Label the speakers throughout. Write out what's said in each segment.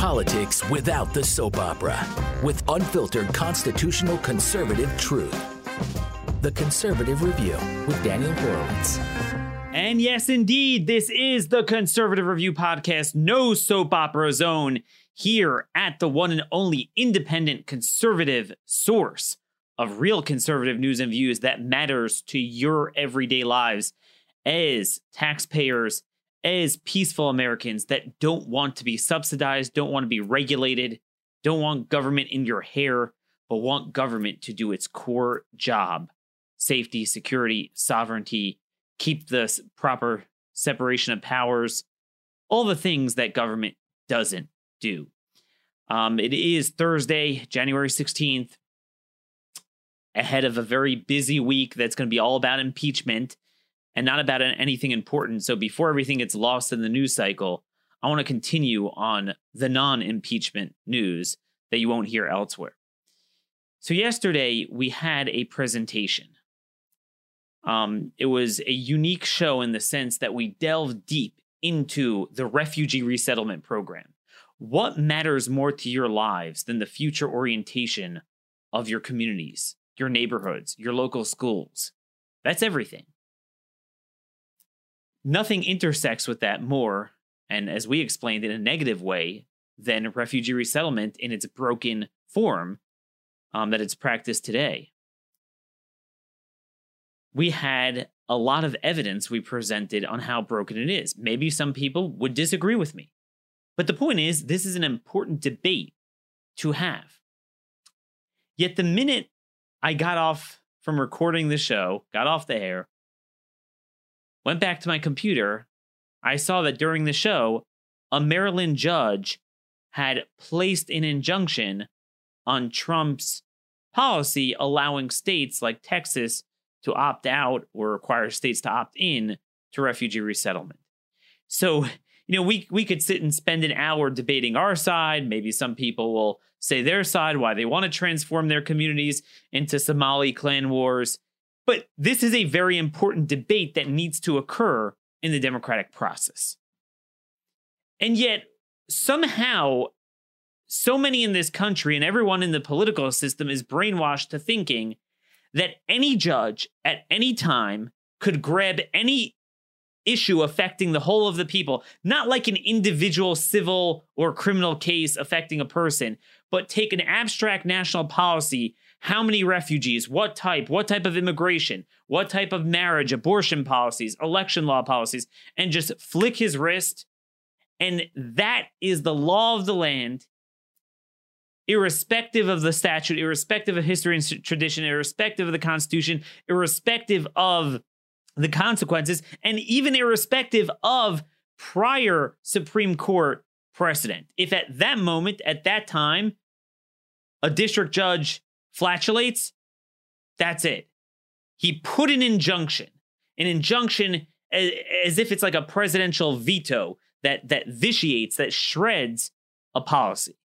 Speaker 1: Politics without the soap opera, with unfiltered constitutional conservative truth. The Conservative Review with Daniel Horowitz.
Speaker 2: And yes, indeed, this is the Conservative Review Podcast, no soap opera zone, here at the one and only independent conservative source of real conservative news and views that matters to your everyday lives as taxpayers as peaceful Americans that don't want to be subsidized, don't want to be regulated, don't want government in your hair, but want government to do its core job safety, security, sovereignty, keep the proper separation of powers, all the things that government doesn't do. Um, it is Thursday, January 16th, ahead of a very busy week that's going to be all about impeachment and not about anything important. So before everything gets lost in the news cycle, I want to continue on the non impeachment news that you won't hear elsewhere. So, yesterday we had a presentation. Um, it was a unique show in the sense that we delved deep into the refugee resettlement program. What matters more to your lives than the future orientation of your communities, your neighborhoods, your local schools? That's everything nothing intersects with that more, and as we explained in a negative way, than refugee resettlement in its broken form um, that it's practiced today. We had a lot of evidence we presented on how broken it is. Maybe some people would disagree with me. But the point is, this is an important debate to have. Yet the minute I got off from recording the show, got off the air, went back to my computer, I saw that during the show, a Maryland judge had placed an injunction on Trump's policy allowing states like Texas to opt out or require states to opt in to refugee resettlement. So, you know, we we could sit and spend an hour debating our side. Maybe some people will say their side, why they want to transform their communities into Somali clan wars. But this is a very important debate that needs to occur in the democratic process. And yet, somehow, so many in this country and everyone in the political system is brainwashed to thinking that any judge at any time could grab any issue affecting the whole of the people, not like an individual civil or criminal case affecting a person, but take an abstract national policy how many refugees, what type, what type of immigration, what type of marriage, abortion policies, election law policies, and just flick his wrist. And that is the law of the land, irrespective of the statute, irrespective of history and tradition, irrespective of the Constitution, irrespective of the consequences, and even irrespective of prior Supreme Court precedent. If at that moment, at that time, a district judge flatulates, that's it. He put an injunction, an injunction as, as if it's like a presidential veto that that vitiates, that shreds a policy.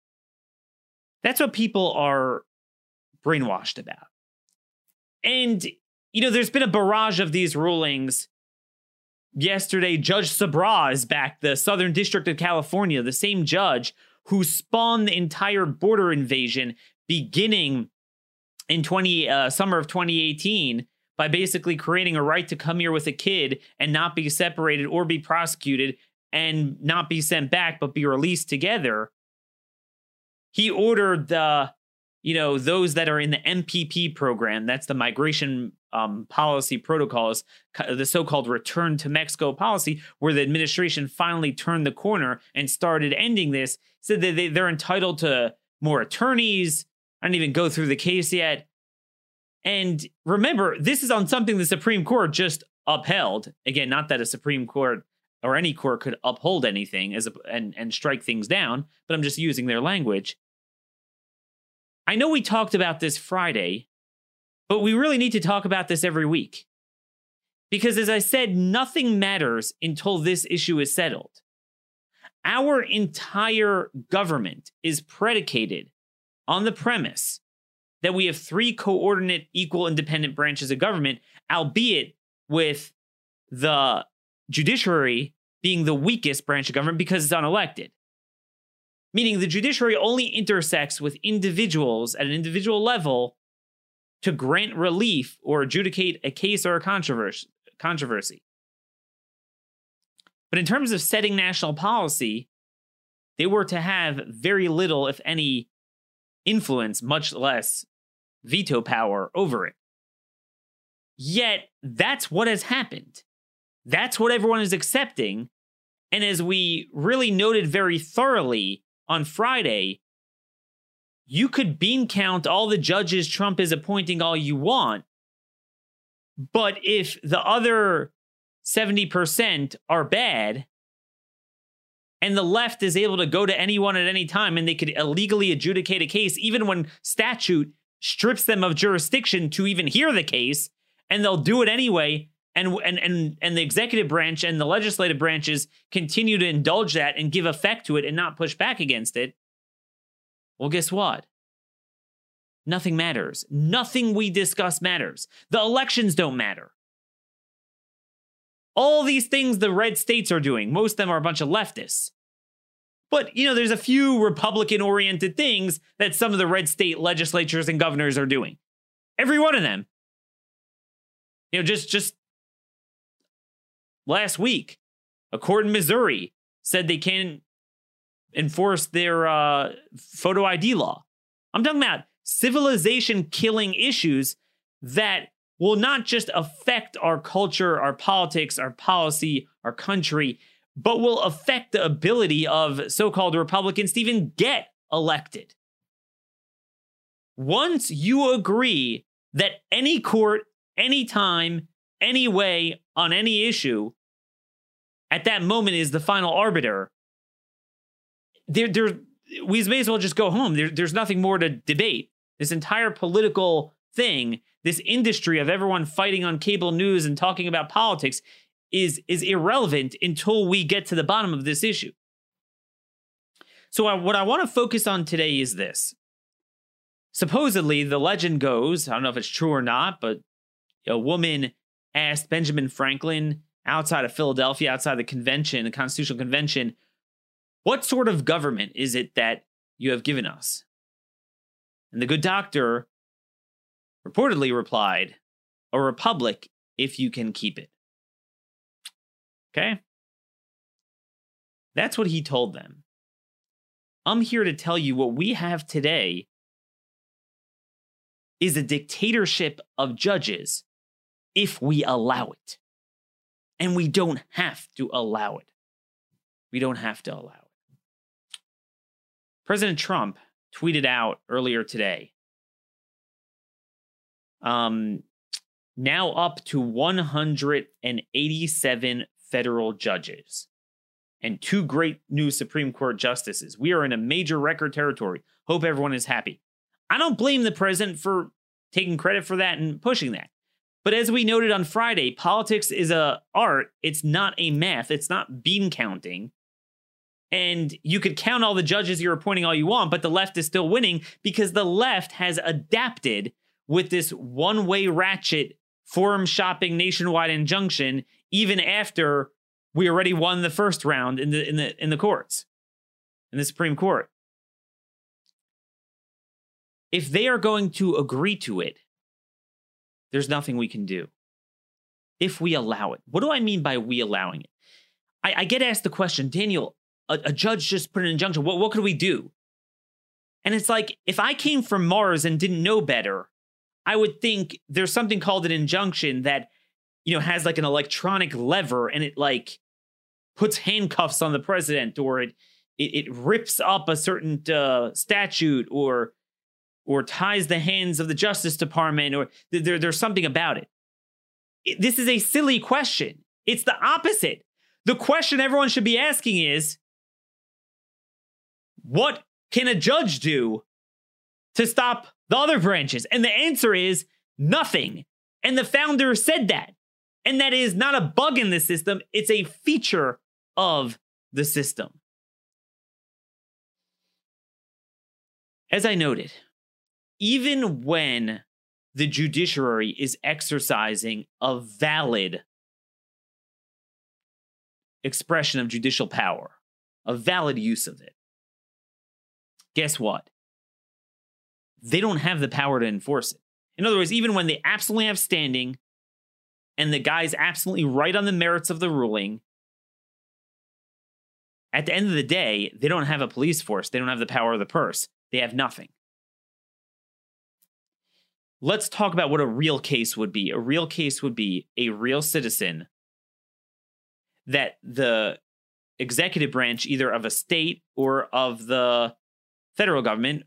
Speaker 2: That's what people are brainwashed about. And, you know, there's been a barrage of these rulings. Yesterday, Judge Sabraw is back, the Southern District of California, the same judge who spawned the entire border invasion beginning in 20 uh, summer of 2018 by basically creating a right to come here with a kid and not be separated or be prosecuted and not be sent back but be released together. He ordered the you know those that are in the MPP program that's the migration um, policy protocols the so-called return to Mexico policy where the administration finally turned the corner and started ending this said that they, they're entitled to more attorneys I didn't even go through the case yet. And remember, this is on something the Supreme Court just upheld. Again, not that a Supreme Court or any court could uphold anything as a, and and strike things down, but I'm just using their language. I know we talked about this Friday, but we really need to talk about this every week. Because as I said, nothing matters until this issue is settled. Our entire government is predicated on the premise that we have three coordinate, equal, independent branches of government, albeit with the judiciary being the weakest branch of government because it's unelected. meaning the judiciary only intersects with individuals at an individual level to grant relief or adjudicate a case or a controversy. But in terms of setting national policy, they were to have very little, if any, influence, much less veto power over it. Yet, that's what has happened. That's what everyone is accepting. And as we really noted very thoroughly on Friday, you could bean count all the judges Trump is appointing all you want. But if the other 70% are bad, and the left is able to go to anyone at any time and they could illegally adjudicate a case, even when statute strips them of jurisdiction to even hear the case, and they'll do it anyway. And, and and and the executive branch and the legislative branches continue to indulge that and give effect to it and not push back against it. Well, guess what? Nothing matters. Nothing we discuss matters. The elections don't matter. All these things the red states are doing, most of them are a bunch of leftists. But, you know, there's a few Republican oriented things that some of the red state legislatures and governors are doing. Every one of them. You know, just just last week, a court in Missouri said they can't enforce their uh, photo ID law. I'm talking about civilization killing issues that will not just affect our culture, our politics, our policy, our country, but will affect the ability of so called Republicans to even get elected. Once you agree that any court, anytime, any way, on any issue, at that moment is the final arbiter, there, there, we may as well just go home. There, there's nothing more to debate. This entire political thing, this industry of everyone fighting on cable news and talking about politics, is is irrelevant until we get to the bottom of this issue. So, I, what I want to focus on today is this. Supposedly, the legend goes, I don't know if it's true or not, but a woman asked Benjamin Franklin outside of Philadelphia, outside the convention, the Constitutional Convention, what sort of government is it that you have given us? And the good doctor reportedly replied, A republic if you can keep it. Okay? That's what he told them. I'm here to tell you what we have today is a dictatorship of judges if we allow it. And we don't have to allow it. We don't have to allow it. President Trump tweeted out earlier today um, now up to 187 federal judges and two great new Supreme Court justices. We are in a major record territory. Hope everyone is happy. I don't blame the president for taking credit for that and pushing that. But as we noted on Friday, politics is a art. It's not a math. It's not bean counting. And you could count all the judges you're appointing all you want, but the left is still winning because the left has adapted with this one-way ratchet forum shopping nationwide injunction even after we already won the first round in the in the in the courts in the Supreme Court. If they are going to agree to it, there's nothing we can do. If we allow it. What do I mean by we allowing it? I, I get asked the question, Daniel, a, a judge just put an injunction. What, what could we do? And it's like, if I came from Mars and didn't know better, I would think there's something called an injunction that you know, has like an electronic lever and it like puts handcuffs on the president or it it, it rips up a certain uh, statute or or ties the hands of the Justice Department or th- there, there's something about it. it. This is a silly question. It's the opposite. The question everyone should be asking is what can a judge do to stop the other branches? And the answer is nothing. And the founder said that. And that is not a bug in the system, it's a feature of the system. As I noted, even when the judiciary is exercising a valid expression of judicial power, a valid use of it, guess what? They don't have the power to enforce it. In other words, even when they absolutely have standing and the guy's absolutely right on the merits of the ruling, at the end of the day, they don't have a police force. They don't have the power of the purse. They have nothing. Let's talk about what a real case would be. A real case would be a real citizen that the executive branch, either of a state or of the federal government,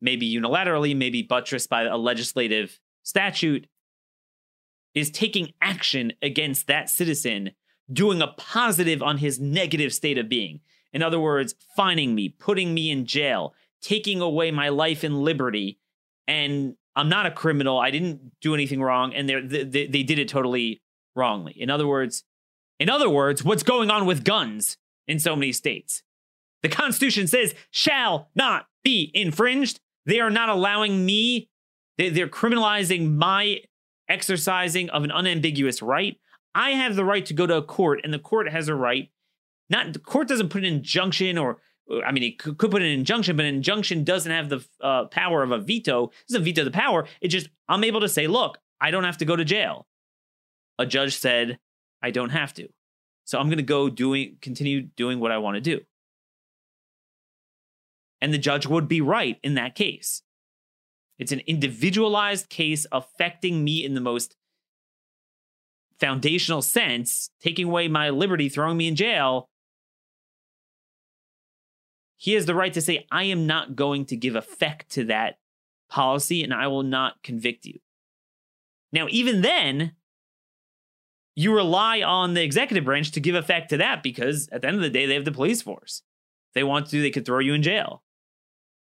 Speaker 2: maybe unilaterally, maybe buttressed by a legislative statute, is taking action against that citizen, doing a positive on his negative state of being. In other words, fining me, putting me in jail, taking away my life and liberty. And I'm not a criminal. I didn't do anything wrong. And they, they, they did it totally wrongly. In other words, in other words, what's going on with guns in so many states? The Constitution says shall not be infringed. They are not allowing me, they're criminalizing my exercising of an unambiguous right. I have the right to go to a court, and the court has a right. Not the court doesn't put an injunction, or I mean, it could, put an injunction, but an injunction doesn't have the uh, power of a veto. It doesn't veto the power. It just I'm able to say, look, I don't have to go to jail. A judge said I don't have to, so I'm going to go doing continue doing what I want to do. And the judge would be right in that case. It's an individualized case affecting me in the most foundational sense, taking away my liberty, throwing me in jail. He has the right to say, I am not going to give effect to that policy and I will not convict you. Now, even then, you rely on the executive branch to give effect to that because at the end of the day, they have the police force. If they want to, they could throw you in jail.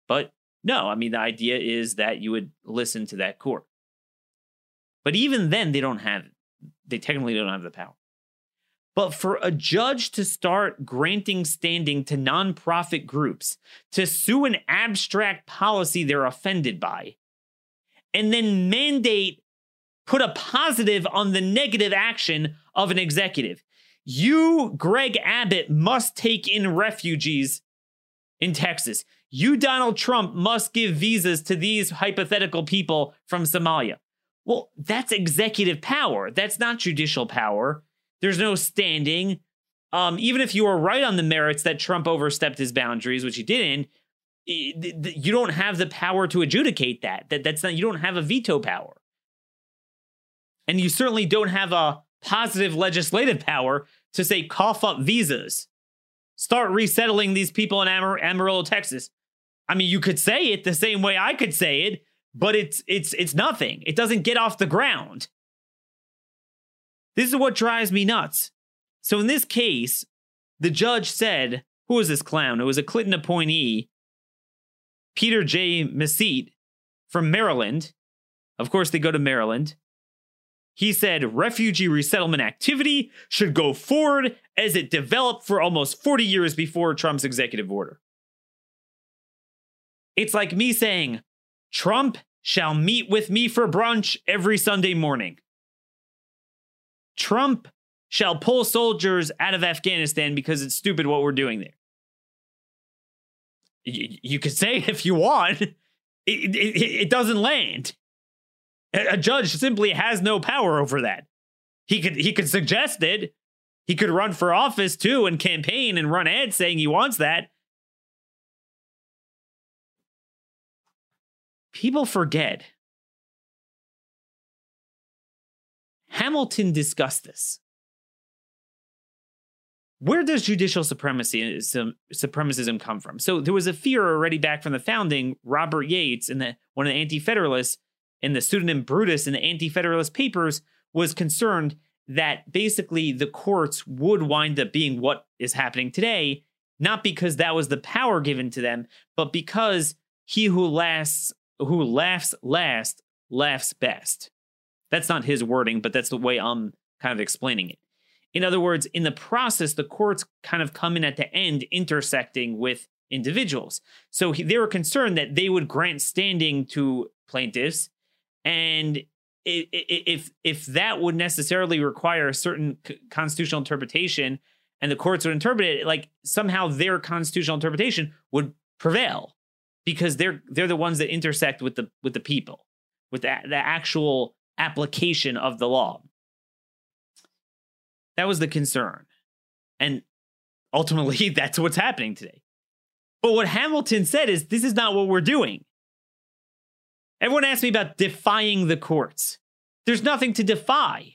Speaker 2: But no, I mean, the idea is that you would listen to that court. But even then, they don't have, they technically don't have the power. But for a judge to start granting standing to nonprofit groups to sue an abstract policy they're offended by, and then mandate, put a positive on the negative action of an executive. You, Greg Abbott, must take in refugees in Texas you, Donald Trump, must give visas to these hypothetical people from Somalia. Well, that's executive power. That's not judicial power. There's no standing. Um, even if you were right on the merits that Trump overstepped his boundaries, which he didn't, you don't have the power to adjudicate that. That that's not. You don't have a veto power, and you certainly don't have a positive legislative power to say cough up visas, start resettling these people in Amar- Amarillo, Texas. I mean, you could say it the same way I could say it, but it's it's it's nothing. It doesn't get off the ground. This is what drives me nuts. So in this case, the judge said, who was this clown? It was a Clinton appointee, Peter J. Messitte from Maryland. Of course, they go to Maryland. He said refugee resettlement activity should go forward as it developed for almost 40 years before Trump's executive order. It's like me saying, Trump shall meet with me for brunch every Sunday morning. Trump shall pull soldiers out of Afghanistan because it's stupid what we're doing there. Y- you could say if you want, it, it, it doesn't land. A judge simply has no power over that. He could he could suggest it. He could run for office too and campaign and run ads saying he wants that. People forget. Hamilton discussed this. Where does judicial supremacy supremacism come from? So there was a fear already back from the founding. Robert Yates, and the one of the Anti-Federalists, in the pseudonym Brutus in the Anti-Federalist Papers, was concerned that basically the courts would wind up being what is happening today, not because that was the power given to them, but because he who lasts who laughs last laughs best. That's not his wording, but that's the way I'm kind of explaining it. In other words, in the process, the courts kind of come in at the end, intersecting with individuals. So he, they were concerned that they would grant standing to plaintiffs, and if if that would necessarily require a certain constitutional interpretation, and the courts would interpret it like somehow their constitutional interpretation would prevail because they're they're the ones that intersect with the with the people, with the, the actual application of the law. That was the concern. And ultimately, that's what's happening today. But what Hamilton said is this is not what we're doing. Everyone asked me about defying the courts. There's nothing to defy.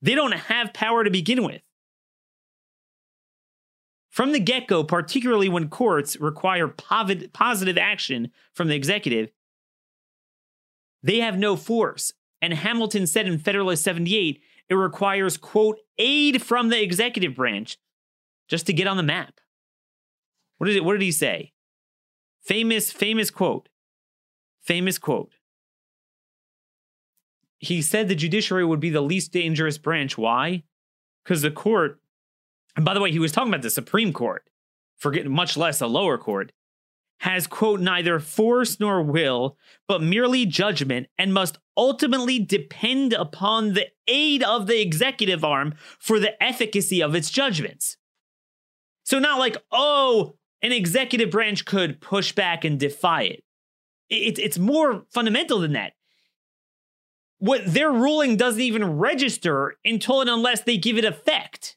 Speaker 2: They don't have power to begin with. From the get go, particularly when courts require positive action from the executive, they have no force. And Hamilton said in Federalist 78 it requires, quote, aid from the executive branch just to get on the map. What did, it, what did he say? Famous, famous quote. Famous quote. He said the judiciary would be the least dangerous branch. Why? Because the court, and by the way, he was talking about the Supreme Court, forget much less a lower court, has, quote, neither force nor will, but merely judgment, and must ultimately depend upon the aid of the executive arm for the efficacy of its judgments. So, not like, oh, an executive branch could push back and defy it. it it's more fundamental than that. What their ruling doesn't even register until and unless they give it effect.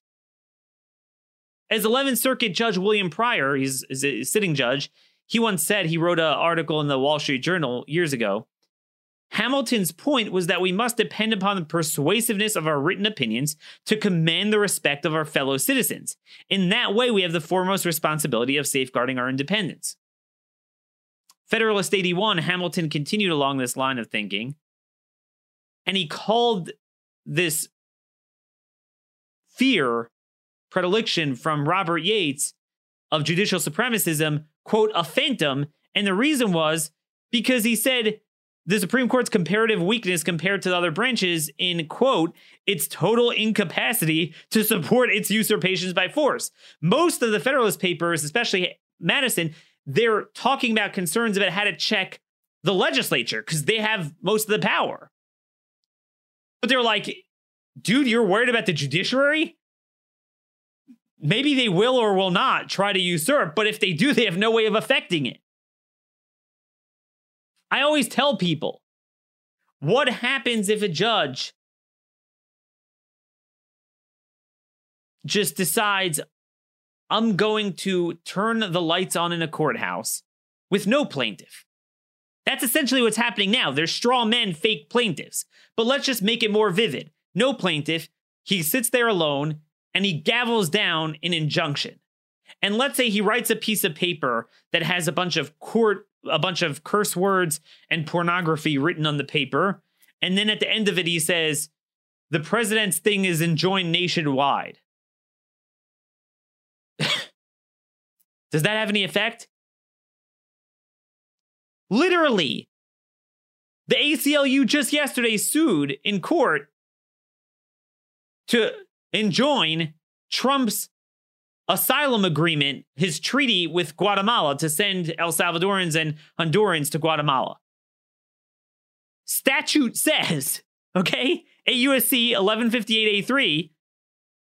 Speaker 2: As 11th Circuit Judge William Pryor, he's, he's a sitting judge, he once said, he wrote an article in the Wall Street Journal years ago. Hamilton's point was that we must depend upon the persuasiveness of our written opinions to command the respect of our fellow citizens. In that way, we have the foremost responsibility of safeguarding our independence. Federalist 81, Hamilton continued along this line of thinking, and he called this fear, predilection from Robert Yates of judicial supremacism quote, a phantom. And the reason was because he said the Supreme Court's comparative weakness compared to the other branches in, quote, its total incapacity to support its usurpations by force. Most of the Federalist Papers, especially Madison, they're talking about concerns about how to check the legislature because they have most of the power. But they're like, dude, you're worried about the judiciary? Maybe they will or will not try to usurp, but if they do, they have no way of affecting it. I always tell people what happens if a judge just decides, I'm going to turn the lights on in a courthouse with no plaintiff. That's essentially what's happening now. There's straw men, fake plaintiffs. But let's just make it more vivid. No plaintiff. He sits there alone and he gavels down an injunction. And let's say he writes a piece of paper that has a bunch of court, a bunch of curse words and pornography written on the paper. And then at the end of it, he says, the president's thing is enjoined nationwide. Does that have any effect? Literally, the ACLU just yesterday sued in court to enjoin Trump's asylum agreement, his treaty with Guatemala to send El Salvadorans and Hondurans to Guatemala. Statute says, okay, 8 USC 1158A3,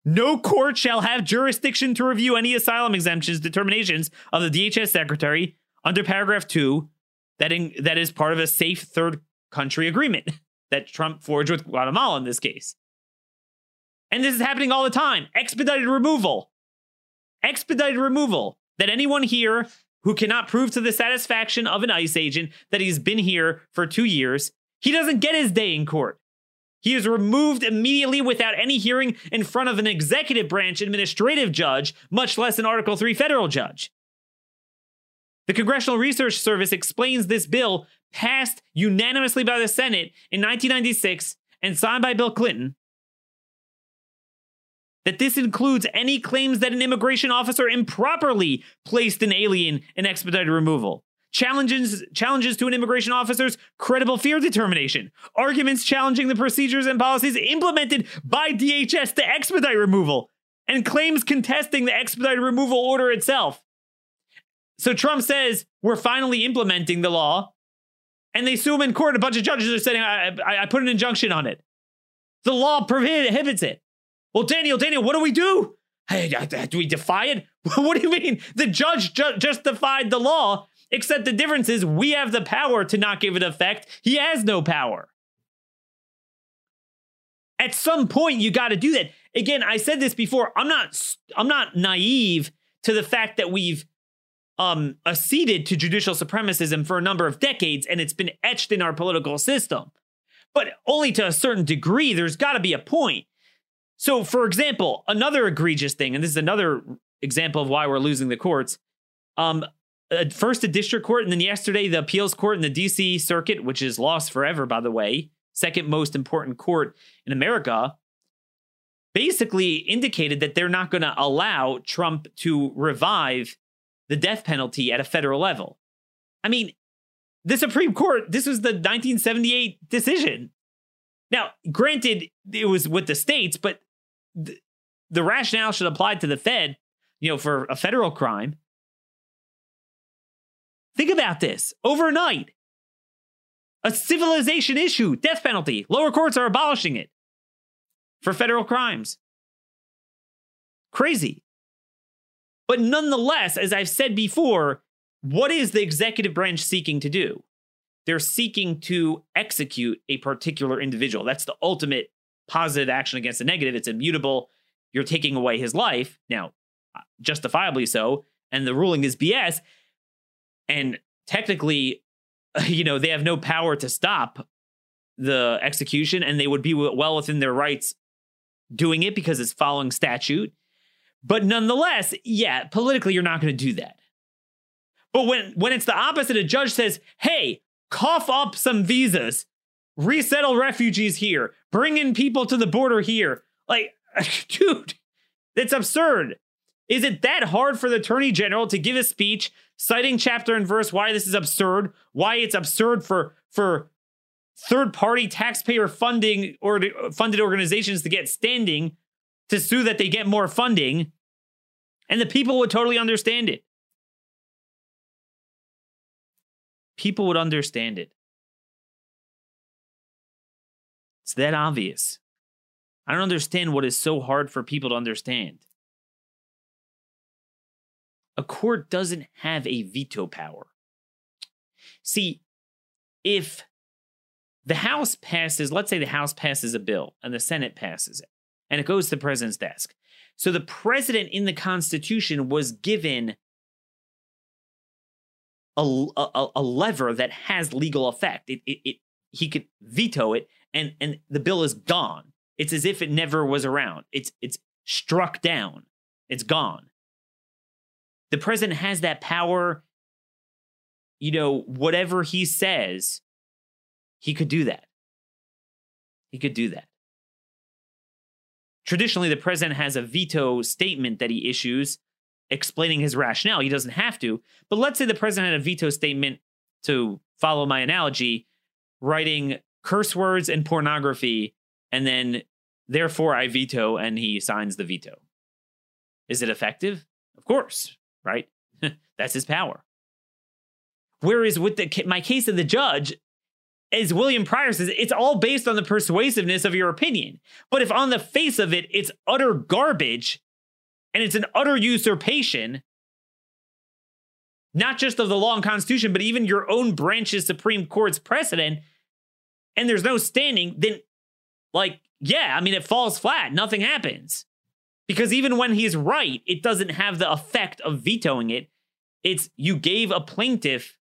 Speaker 2: no court shall have jurisdiction to review any asylum exemptions determinations of the DHS secretary under paragraph 2 that in, that is part of a safe third country agreement that Trump forged with Guatemala in this case. And this is happening all the time. Expedited removal. Expedited removal. That anyone here who cannot prove to the satisfaction of an ICE agent that he's been here for two years, he doesn't get his day in court. He is removed immediately without any hearing in front of an executive branch administrative judge, much less an Article 3 federal judge. The Congressional Research Service explains this bill passed unanimously by the Senate in 1996 and signed by Bill Clinton that this includes any claims that an immigration officer improperly placed an alien in expedited removal. Challenges, challenges to an immigration officer's credible fear determination, arguments challenging the procedures and policies implemented by DHS to expedite removal, and claims contesting the expedited removal order itself. So Trump says, We're finally implementing the law, and they sue him in court. A bunch of judges are saying, I, I, I put an injunction on it. The law prohibits it. Well, Daniel, Daniel, what do we do? Do we defy it? what do you mean? The judge ju- just defied the law. Except the difference is we have the power to not give it effect. He has no power. At some point, you got to do that. Again, I said this before. I'm not. I'm not naive to the fact that we've um, acceded to judicial supremacism for a number of decades, and it's been etched in our political system. But only to a certain degree. There's got to be a point. So, for example, another egregious thing, and this is another example of why we're losing the courts. Um, first the district court, and then yesterday the appeals court in the D.C. circuit, which is lost forever, by the way, second most important court in America, basically indicated that they're not going to allow Trump to revive the death penalty at a federal level. I mean, the Supreme Court, this was the 1978 decision. Now, granted, it was with the states, but th- the rationale should apply to the Fed, you know, for a federal crime. Think about this overnight. A civilization issue, death penalty. Lower courts are abolishing it for federal crimes. Crazy. But nonetheless, as I've said before, what is the executive branch seeking to do? They're seeking to execute a particular individual. That's the ultimate positive action against the negative. It's immutable. You're taking away his life. Now, uh, justifiably so. And the ruling is BS. And technically, you know, they have no power to stop the execution and they would be well within their rights doing it because it's following statute. But nonetheless, yeah, politically, you're not going to do that. But when, when it's the opposite, a judge says, hey, cough up some visas, resettle refugees here, bring in people to the border here. Like, dude, it's absurd. Is it that hard for the attorney general to give a speech citing chapter and verse why this is absurd, why it's absurd for for third party taxpayer funding or funded organizations to get standing to sue that they get more funding and the people would totally understand it people would understand it it's that obvious i don't understand what is so hard for people to understand a court doesn't have a veto power. See, if the House passes, let's say the House passes a bill and the Senate passes it, and it goes to the president's desk. So the president in the Constitution was given a, a, a lever that has legal effect. It, it, it, he could veto it, and, and the bill is gone. It's as if it never was around. It's, it's struck down, it's gone the president has that power. You know, whatever he says, he could do that. He could do that. Traditionally, the president has a veto statement that he issues explaining his rationale. He doesn't have to. But let's say the president had a veto statement, to follow my analogy, writing curse words and pornography, and then therefore I veto, and he signs the veto. Is it effective? Of course right? That's his power. Whereas with the my case of the judge, as William Pryor says, it's all based on the persuasiveness of your opinion. But if on the face of it, it's utter garbage and it's an utter usurpation, not just of the law and constitution, but even your own branch's Supreme Court's precedent, and there's no standing, then, like, yeah, I mean, it falls flat. Nothing happens. Because even when he's right, it doesn't have the effect of vetoing it. It's you gave a plaintiff,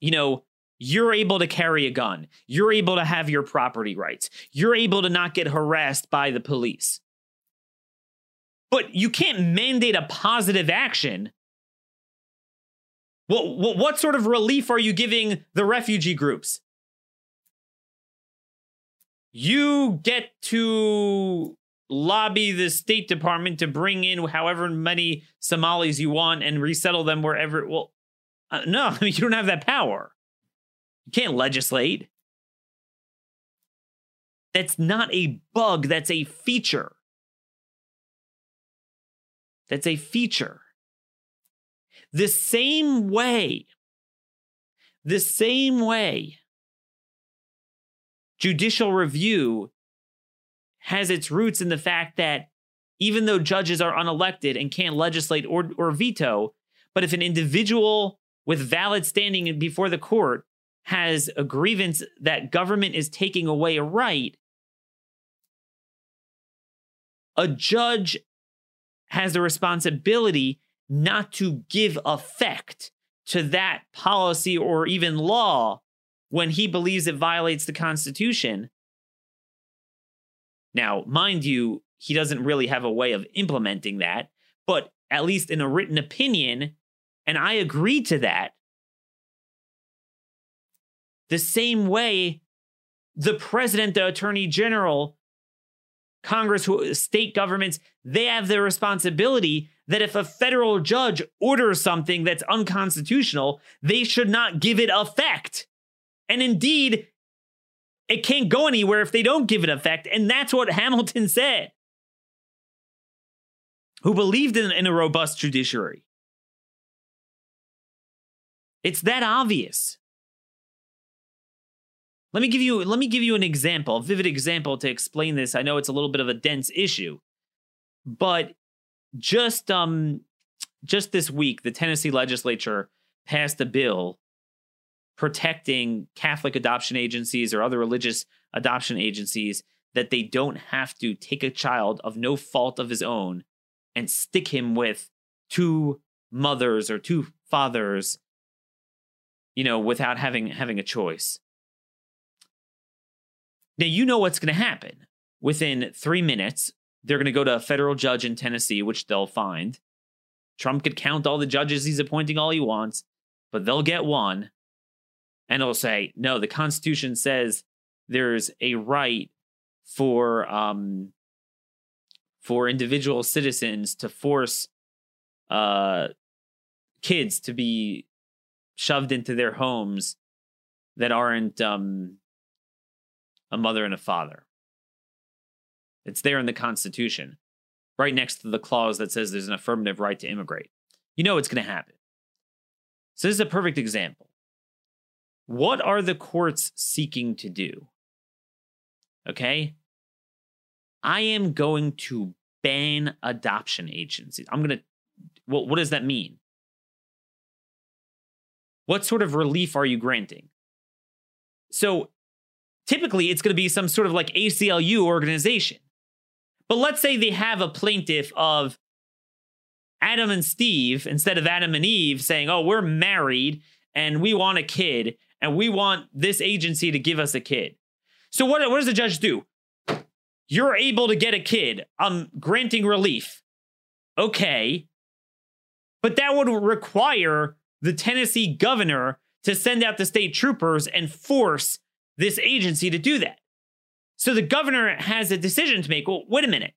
Speaker 2: you know, you're able to carry a gun. You're able to have your property rights. You're able to not get harassed by the police. But you can't mandate a positive action. What, what, what sort of relief are you giving the refugee groups? You get to lobby the State Department to bring in however many Somalis you want and resettle them wherever. Well, uh, no, you don't have that power. You can't legislate. That's not a bug, that's a feature. That's a feature. The same way, the same way judicial review has its roots in the fact that even though judges are unelected and can't legislate or, or veto, but if an individual with valid standing before the court has a grievance that government is taking away a right, a judge has the responsibility not to give effect to that policy or even law when he believes it violates the Constitution. Now, mind you, he doesn't really have a way of implementing that, but at least in a written opinion, and I agree to that. The same way the president, the attorney general, Congress, state governments, they have the responsibility that if a federal judge orders something that's unconstitutional, they should not give it effect. And indeed, it can't go anywhere if they don't give it effect. And that's what Hamilton said, who believed in, in a robust judiciary. It's that obvious. Let me give you let me give you an example, a vivid example to explain this. I know it's a little bit of a dense issue, but just um just this week the Tennessee legislature passed a bill protecting Catholic adoption agencies or other religious adoption agencies that they don't have to take a child of no fault of his own and stick him with two mothers or two fathers you know without having having a choice now, you know what's going to happen. Within three minutes, they're going to go to a federal judge in Tennessee, which they'll find. Trump could count all the judges he's appointing all he wants, but they'll get one. And he'll say, no, the Constitution says there's a right for um, for individual citizens to force uh, kids to be shoved into their homes that aren't um, a mother and a father. It's there in the Constitution, right next to the clause that says there's an affirmative right to immigrate. You know it's going to happen. So, this is a perfect example. What are the courts seeking to do? Okay. I am going to ban adoption agencies. I'm going to, well, what does that mean? What sort of relief are you granting? So, typically it's going to be some sort of like ACLU organization. But let's say they have a plaintiff of Adam and Steve instead of Adam and Eve saying, oh, we're married and we want a kid and we want this agency to give us a kid. So what, what does the judge do? You're able to get a kid. I'm granting relief. Okay. But that would require the Tennessee governor to send out the state troopers and force this agency to do that. So the governor has a decision to make. Well, wait a minute.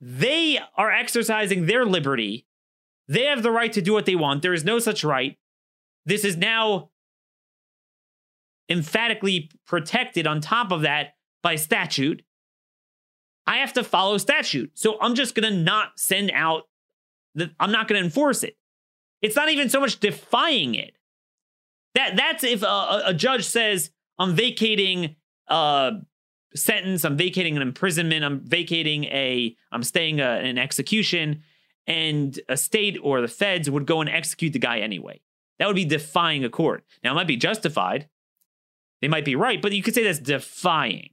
Speaker 2: They are exercising their liberty. They have the right to do what they want. There is no such right. This is now emphatically protected on top of that by statute. I have to follow statute. So I'm just going to not send out the, I'm not going to enforce it. It's not even so much defying it. That that's if a, a judge says I'm vacating a sentence, I'm vacating an imprisonment, I'm vacating a, I'm staying a, an execution, and a state or the feds would go and execute the guy anyway. That would be defying a court. Now it might be justified. They might be right, but you could say that's defying.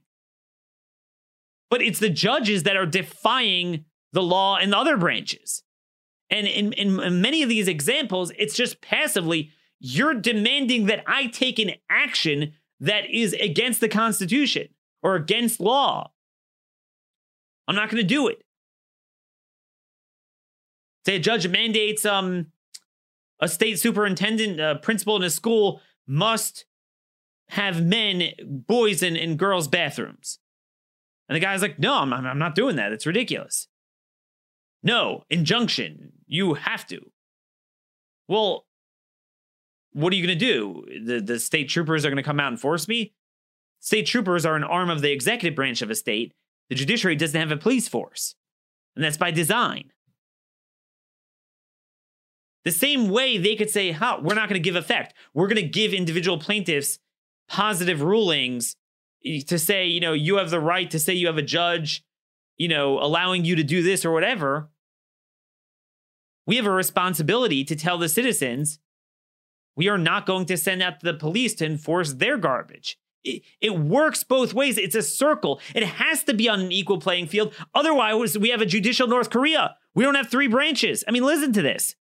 Speaker 2: But it's the judges that are defying the law in the other branches. And in, in, in many of these examples, it's just passively you're demanding that I take an action that is against the Constitution or against law. I'm not going to do it. Say a judge mandates um, a state superintendent, a principal in a school must have men, boys, in girls' bathrooms. And the guy's like, no, I'm, I'm not doing that. It's ridiculous. No, injunction. You have to. Well, what are you going to do? The, the state troopers are going to come out and force me? State troopers are an arm of the executive branch of a state. The judiciary doesn't have a police force, and that's by design. The same way they could say, "How we're not going to give effect. We're going to give individual plaintiffs positive rulings to say, you know, you have the right to say you have a judge, you know, allowing you to do this or whatever." we have a responsibility to tell the citizens we are not going to send out the police to enforce their garbage. It, it, works both ways. It's a circle. It has to be on an equal playing field. Otherwise, we have a judicial North Korea. We don't have three branches. I mean, listen to this.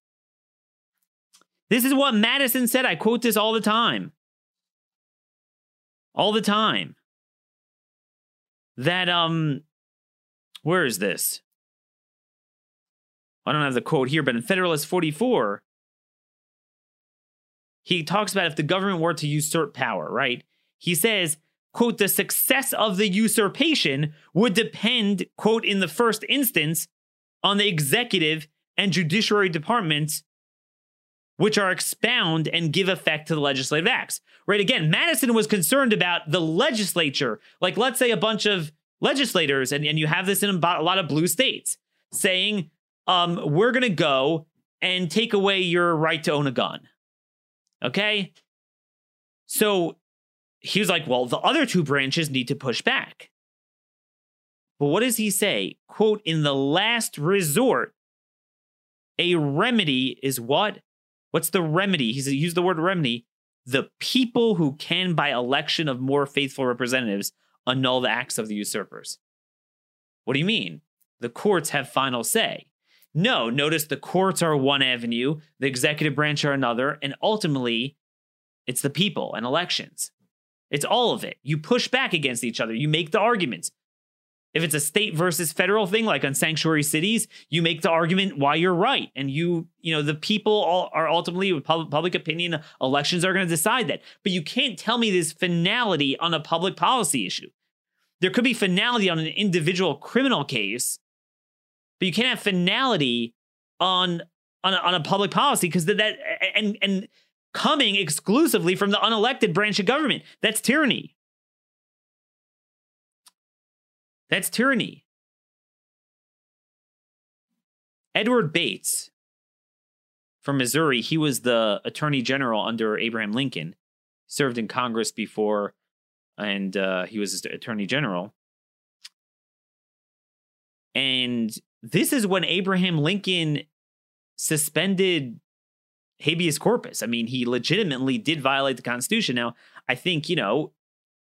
Speaker 2: This is what Madison said. I quote this all the time. All the time. That, um, where is this? I don't have the quote here, but in Federalist 44, he talks about if the government were to usurp power, right? He says, quote, the success of the usurpation would depend, quote, in the first instance, on the executive and judiciary departments, which are expound and give effect to the legislative acts. Right? Again, Madison was concerned about the legislature. Like, let's say a bunch of legislators, and, and you have this in a lot of blue states, saying, um, we're going to go and take away your right to own a gun. Okay. So he was like, well, the other two branches need to push back. But what does he say? Quote, in the last resort, a remedy is what? What's the remedy? He He's used the word remedy. The people who can, by election of more faithful representatives, annul the acts of the usurpers. What do you mean? The courts have final say. No, notice the courts are one avenue, the executive branch are another, and ultimately, it's the people and elections. It's all of it. You push back against each other, you make the arguments. If it's a state versus federal thing, like on sanctuary cities, you make the argument why you're right. And you, you know, the people are ultimately, with public opinion, elections are going to decide that. But you can't tell me this finality on a public policy issue. There could be finality on an individual criminal case, but you can't have finality on on a, on a public policy because that, that and and coming exclusively from the unelected branch of government. That's tyranny. That's tyranny. Edward Bates from Missouri, he was the attorney general under Abraham Lincoln, served in Congress before, and uh, he was attorney general. And this is when Abraham Lincoln suspended habeas corpus. I mean, he legitimately did violate the Constitution. Now, I think, you know,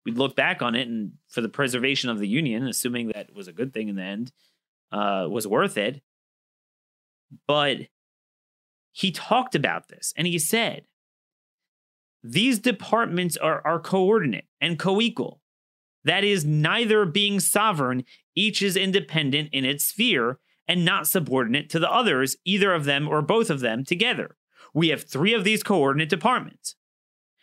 Speaker 2: we look back on it and for the preservation of the Union, assuming that was a good thing in the end, uh, was worth it. But he talked about this and he said, these departments are, are coordinate and co equal. That is, neither being sovereign, each is independent in its sphere and not subordinate to the others, either of them or both of them together. We have three of these coordinate departments.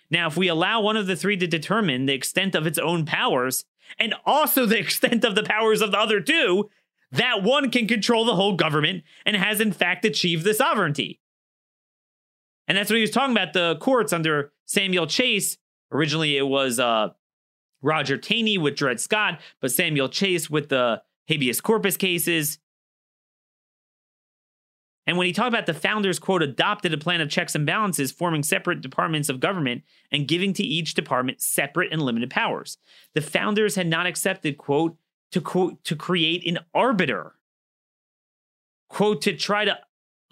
Speaker 2: Now, if we allow one of the three to determine the extent of its own powers and also the extent of the powers of the other two, that one can control the whole government and has in fact achieved the sovereignty. And that's what he was talking about the courts under Samuel Chase. Originally, it was uh, Roger Taney with Dred Scott, but Samuel Chase with the habeas corpus cases. And when he talked about the founders, quote, adopted a plan of checks and balances, forming separate departments of government and giving to each department separate and limited powers. The founders had not accepted, quote, to quote, to create an arbiter, quote, to try to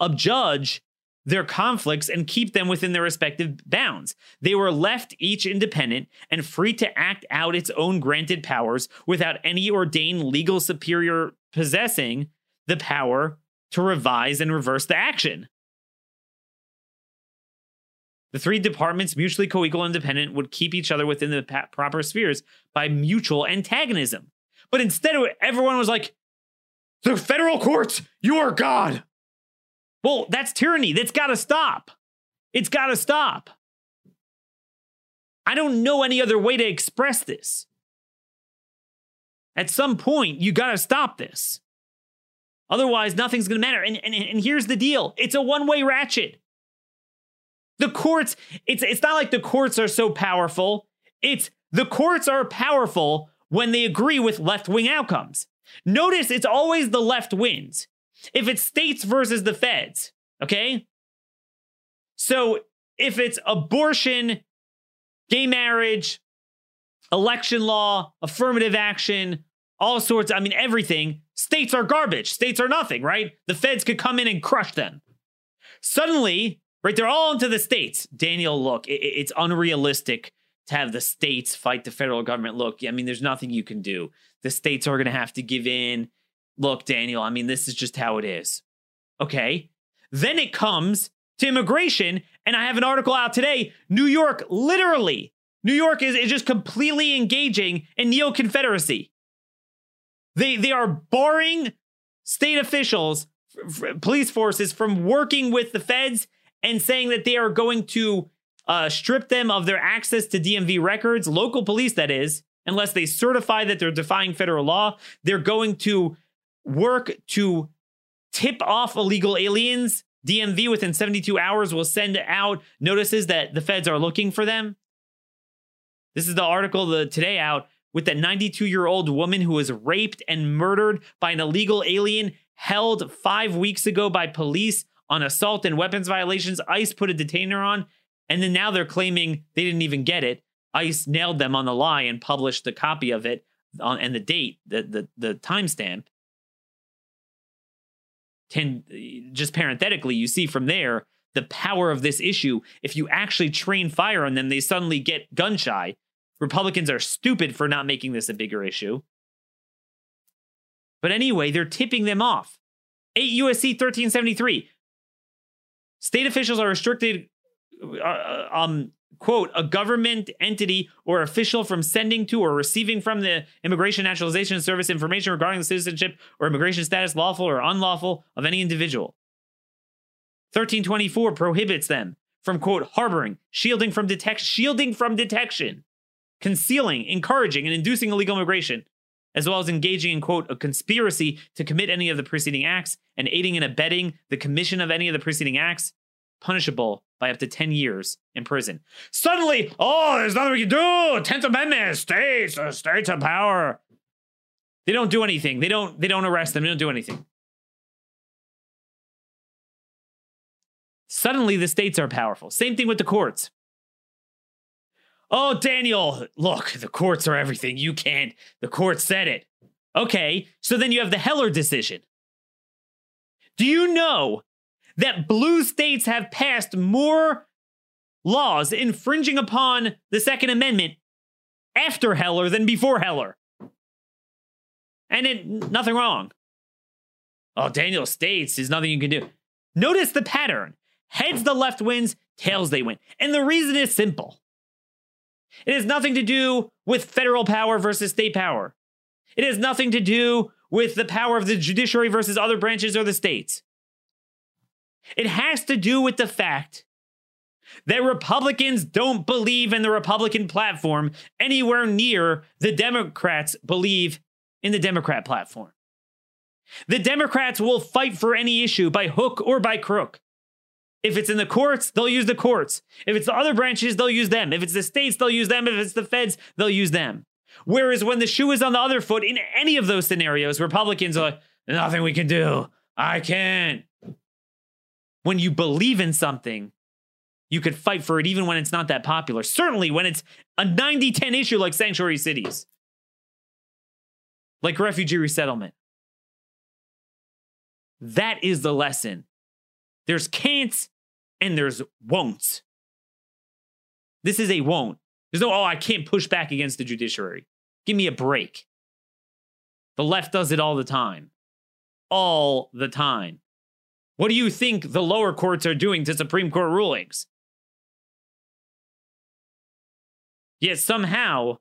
Speaker 2: adjudge their conflicts and keep them within their respective bounds. They were left each independent and free to act out its own granted powers without any ordained legal superior possessing the power to revise and reverse the action. The three departments, mutually co equal and independent, would keep each other within the proper spheres by mutual antagonism. But instead, everyone was like, the federal courts, you are God. Well, that's tyranny. That's got to stop. It's got to stop. I don't know any other way to express this. At some point, you got to stop this. Otherwise, nothing's going to matter. And, and, and here's the deal it's a one way ratchet. The courts, it's, it's not like the courts are so powerful. It's the courts are powerful when they agree with left wing outcomes. Notice it's always the left wins if it's states versus the feds, okay? So if it's abortion, gay marriage, election law, affirmative action, all sorts, I mean, everything, states are garbage. States are nothing, right? The feds could come in and crush them. Suddenly, right, they're all into the states. Daniel, look, it, it's unrealistic to have the states fight the federal government. Look, I mean, there's nothing you can do. The states are going to have to give in. Look, Daniel, I mean, this is just how it is. Okay. Then it comes to immigration. And I have an article out today. New York, literally, New York is, is just completely engaging in neo Confederacy. They, they are barring state officials, f- f- police forces from working with the feds and saying that they are going to uh, strip them of their access to DMV records, local police, that is, unless they certify that they're defying federal law. They're going to work to tip off illegal aliens. DMV within 72 hours will send out notices that the feds are looking for them. This is the article the, today out with that 92 year old woman who was raped and murdered by an illegal alien held five weeks ago by police on assault and weapons violations. ICE put a detainer on, and then now they're claiming they didn't even get it. ICE nailed them on the lie and published the copy of it on, and the date, the the, the timestamp. Just parenthetically, you see from there the power of this issue. If you actually train fire on them, they suddenly get gun shy. Republicans are stupid for not making this a bigger issue. But anyway, they're tipping them off. 8 USC 1373. State officials are restricted, uh, um, quote, a government entity or official from sending to or receiving from the Immigration Naturalization Service information regarding the citizenship or immigration status, lawful or unlawful, of any individual. 1324 prohibits them from, quote, harboring, shielding from detection, shielding from detection, concealing, encouraging, and inducing illegal immigration, as well as engaging in, quote, a conspiracy to commit any of the preceding acts and aiding and abetting the commission of any of the preceding acts, punishable by up to 10 years in prison. Suddenly, oh, there's nothing we can do. 10th Amendment, states, the states have power. They don't do anything. They don't, they don't arrest them. They don't do anything. Suddenly, the states are powerful. Same thing with the courts. Oh, Daniel, look, the courts are everything. You can't. The court said it. Okay, so then you have the Heller decision. Do you know that blue states have passed more laws infringing upon the Second Amendment after Heller than before Heller? And it, nothing wrong. Oh, Daniel states there's nothing you can do. Notice the pattern. Heads the left wins, tails they win. And the reason is simple. It has nothing to do with federal power versus state power. It has nothing to do with the power of the judiciary versus other branches or the states. It has to do with the fact that Republicans don't believe in the Republican platform anywhere near the Democrats believe in the Democrat platform. The Democrats will fight for any issue by hook or by crook. If it's in the courts, they'll use the courts. If it's the other branches, they'll use them. If it's the states, they'll use them. If it's the feds, they'll use them. Whereas when the shoe is on the other foot, in any of those scenarios, Republicans are like, nothing we can do. I can't. When you believe in something, you could fight for it even when it's not that popular. Certainly when it's a 90 10 issue like sanctuary cities, like refugee resettlement. That is the lesson. There's can'ts and there's won'ts. This is a won't. There's no, oh, I can't push back against the judiciary. Give me a break. The left does it all the time. All the time. What do you think the lower courts are doing to Supreme Court rulings? Yet somehow,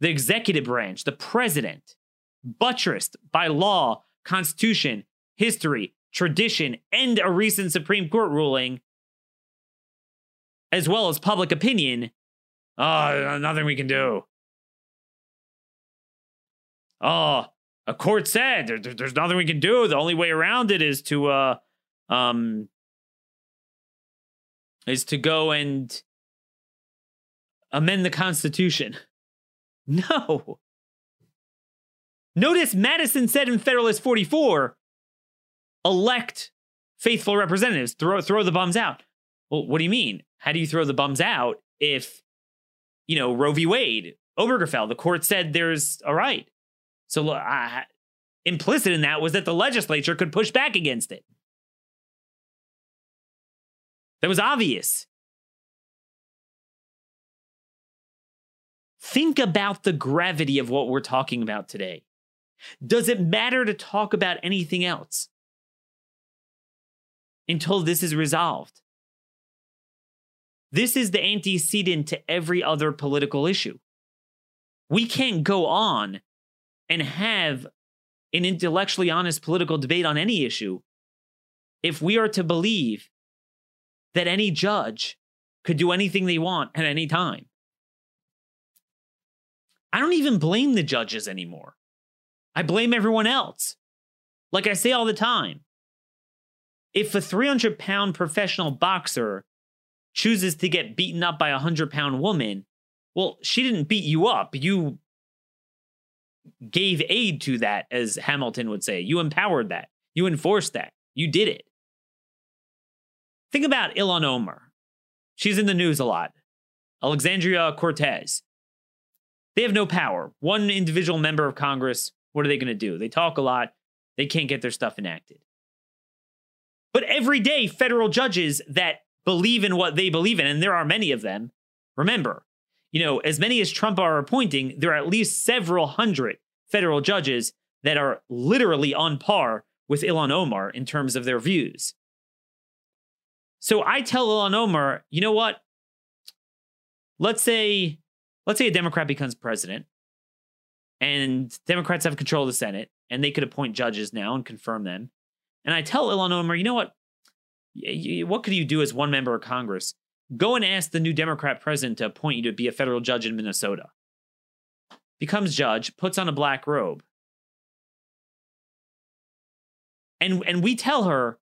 Speaker 2: the executive branch, the president, buttressed by law, constitution, history, tradition, and a recent Supreme Court ruling, as well as public opinion, oh, nothing we can do. Oh, a court said there, there's nothing we can do. The only way around it is to, uh, um, is to go and amend the Constitution. No. Notice Madison said in Federalist 44 elect faithful representatives, throw, throw the bums out. Well, what do you mean? How do you throw the bums out if, you know, Roe v. Wade, Obergefell, the court said there's a right? So uh, implicit in that was that the legislature could push back against it. That was obvious. Think about the gravity of what we're talking about today. Does it matter to talk about anything else until this is resolved? This is the antecedent to every other political issue. We can't go on and have an intellectually honest political debate on any issue if we are to believe that any judge could do anything they want at any time. I don't even blame the judges anymore. I blame everyone else. Like I say all the time, if a 300 pound professional boxer chooses to get beaten up by a 100 pound woman, well, she didn't beat you up. You gave aid to that, as Hamilton would say. You empowered that. You enforced that. You did it. Think about Ilhan Omar. She's in the news a lot. Alexandria Cortez. They have no power. One individual member of Congress, what are they going to do? They talk a lot. They can't get their stuff enacted. But every day, federal judges that believe in what they believe in, and there are many of them, remember, you know, as many as Trump are appointing, there are at least several hundred federal judges that are literally on par with Ilhan Omar in terms of their views. So I tell Ilhan Omar, you know what? Let's say, let's say a Democrat becomes president, and Democrats have control of the Senate, and they could appoint judges now and confirm them. And I tell Omar, you know what? What could you do as one member of Congress? Go and ask the new Democrat president to appoint you to be a federal judge in Minnesota. Becomes judge, puts on a black robe. And, and we tell her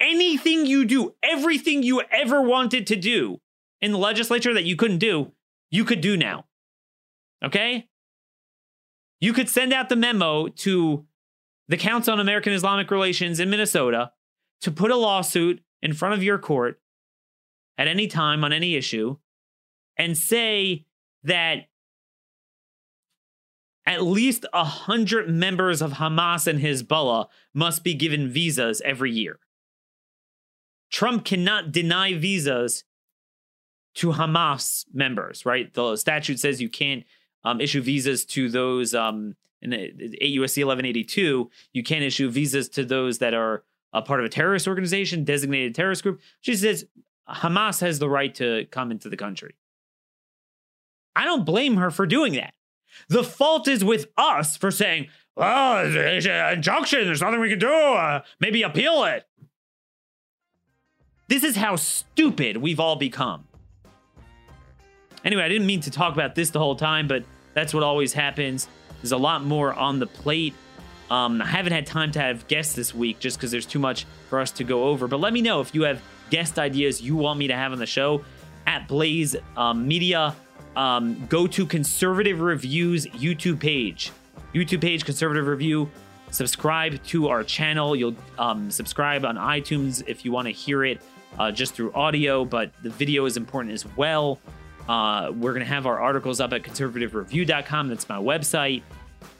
Speaker 2: anything you do, everything you ever wanted to do in the legislature that you couldn't do, you could do now. Okay? You could send out the memo to the Council on American Islamic Relations in Minnesota to put a lawsuit in front of your court at any time on any issue and say that at least a hundred members of Hamas and Hezbollah must be given visas every year. Trump cannot deny visas to Hamas members, right? The statute says you can't um, issue visas to those um, in 8 USC 1182. You can't issue visas to those that are a part of a terrorist organization, designated terrorist group. She says Hamas has the right to come into the country. I don't blame her for doing that. The fault is with us for saying, well, it's an injunction. There's nothing we can do. Uh, maybe appeal it. This is how stupid we've all become. Anyway, I didn't mean to talk about this the whole time, but that's what always happens. There's a lot more on the plate. Um, I haven't had time to have guests this week just because there's too much for us to go over. But let me know if you have guest ideas you want me to have on the show at Blaze um, Media. Um, go to Conservative Reviews YouTube page. YouTube page, Conservative Review. Subscribe to our channel. You'll um, subscribe on iTunes if you want to hear it uh, just through audio, but the video is important as well. Uh, we're going to have our articles up at conservativereview.com. That's my website.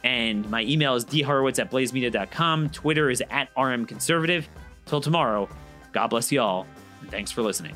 Speaker 2: And my email is dhorowitz at blazemedia.com. Twitter is at rmconservative. Till tomorrow, God bless you all, and thanks for listening.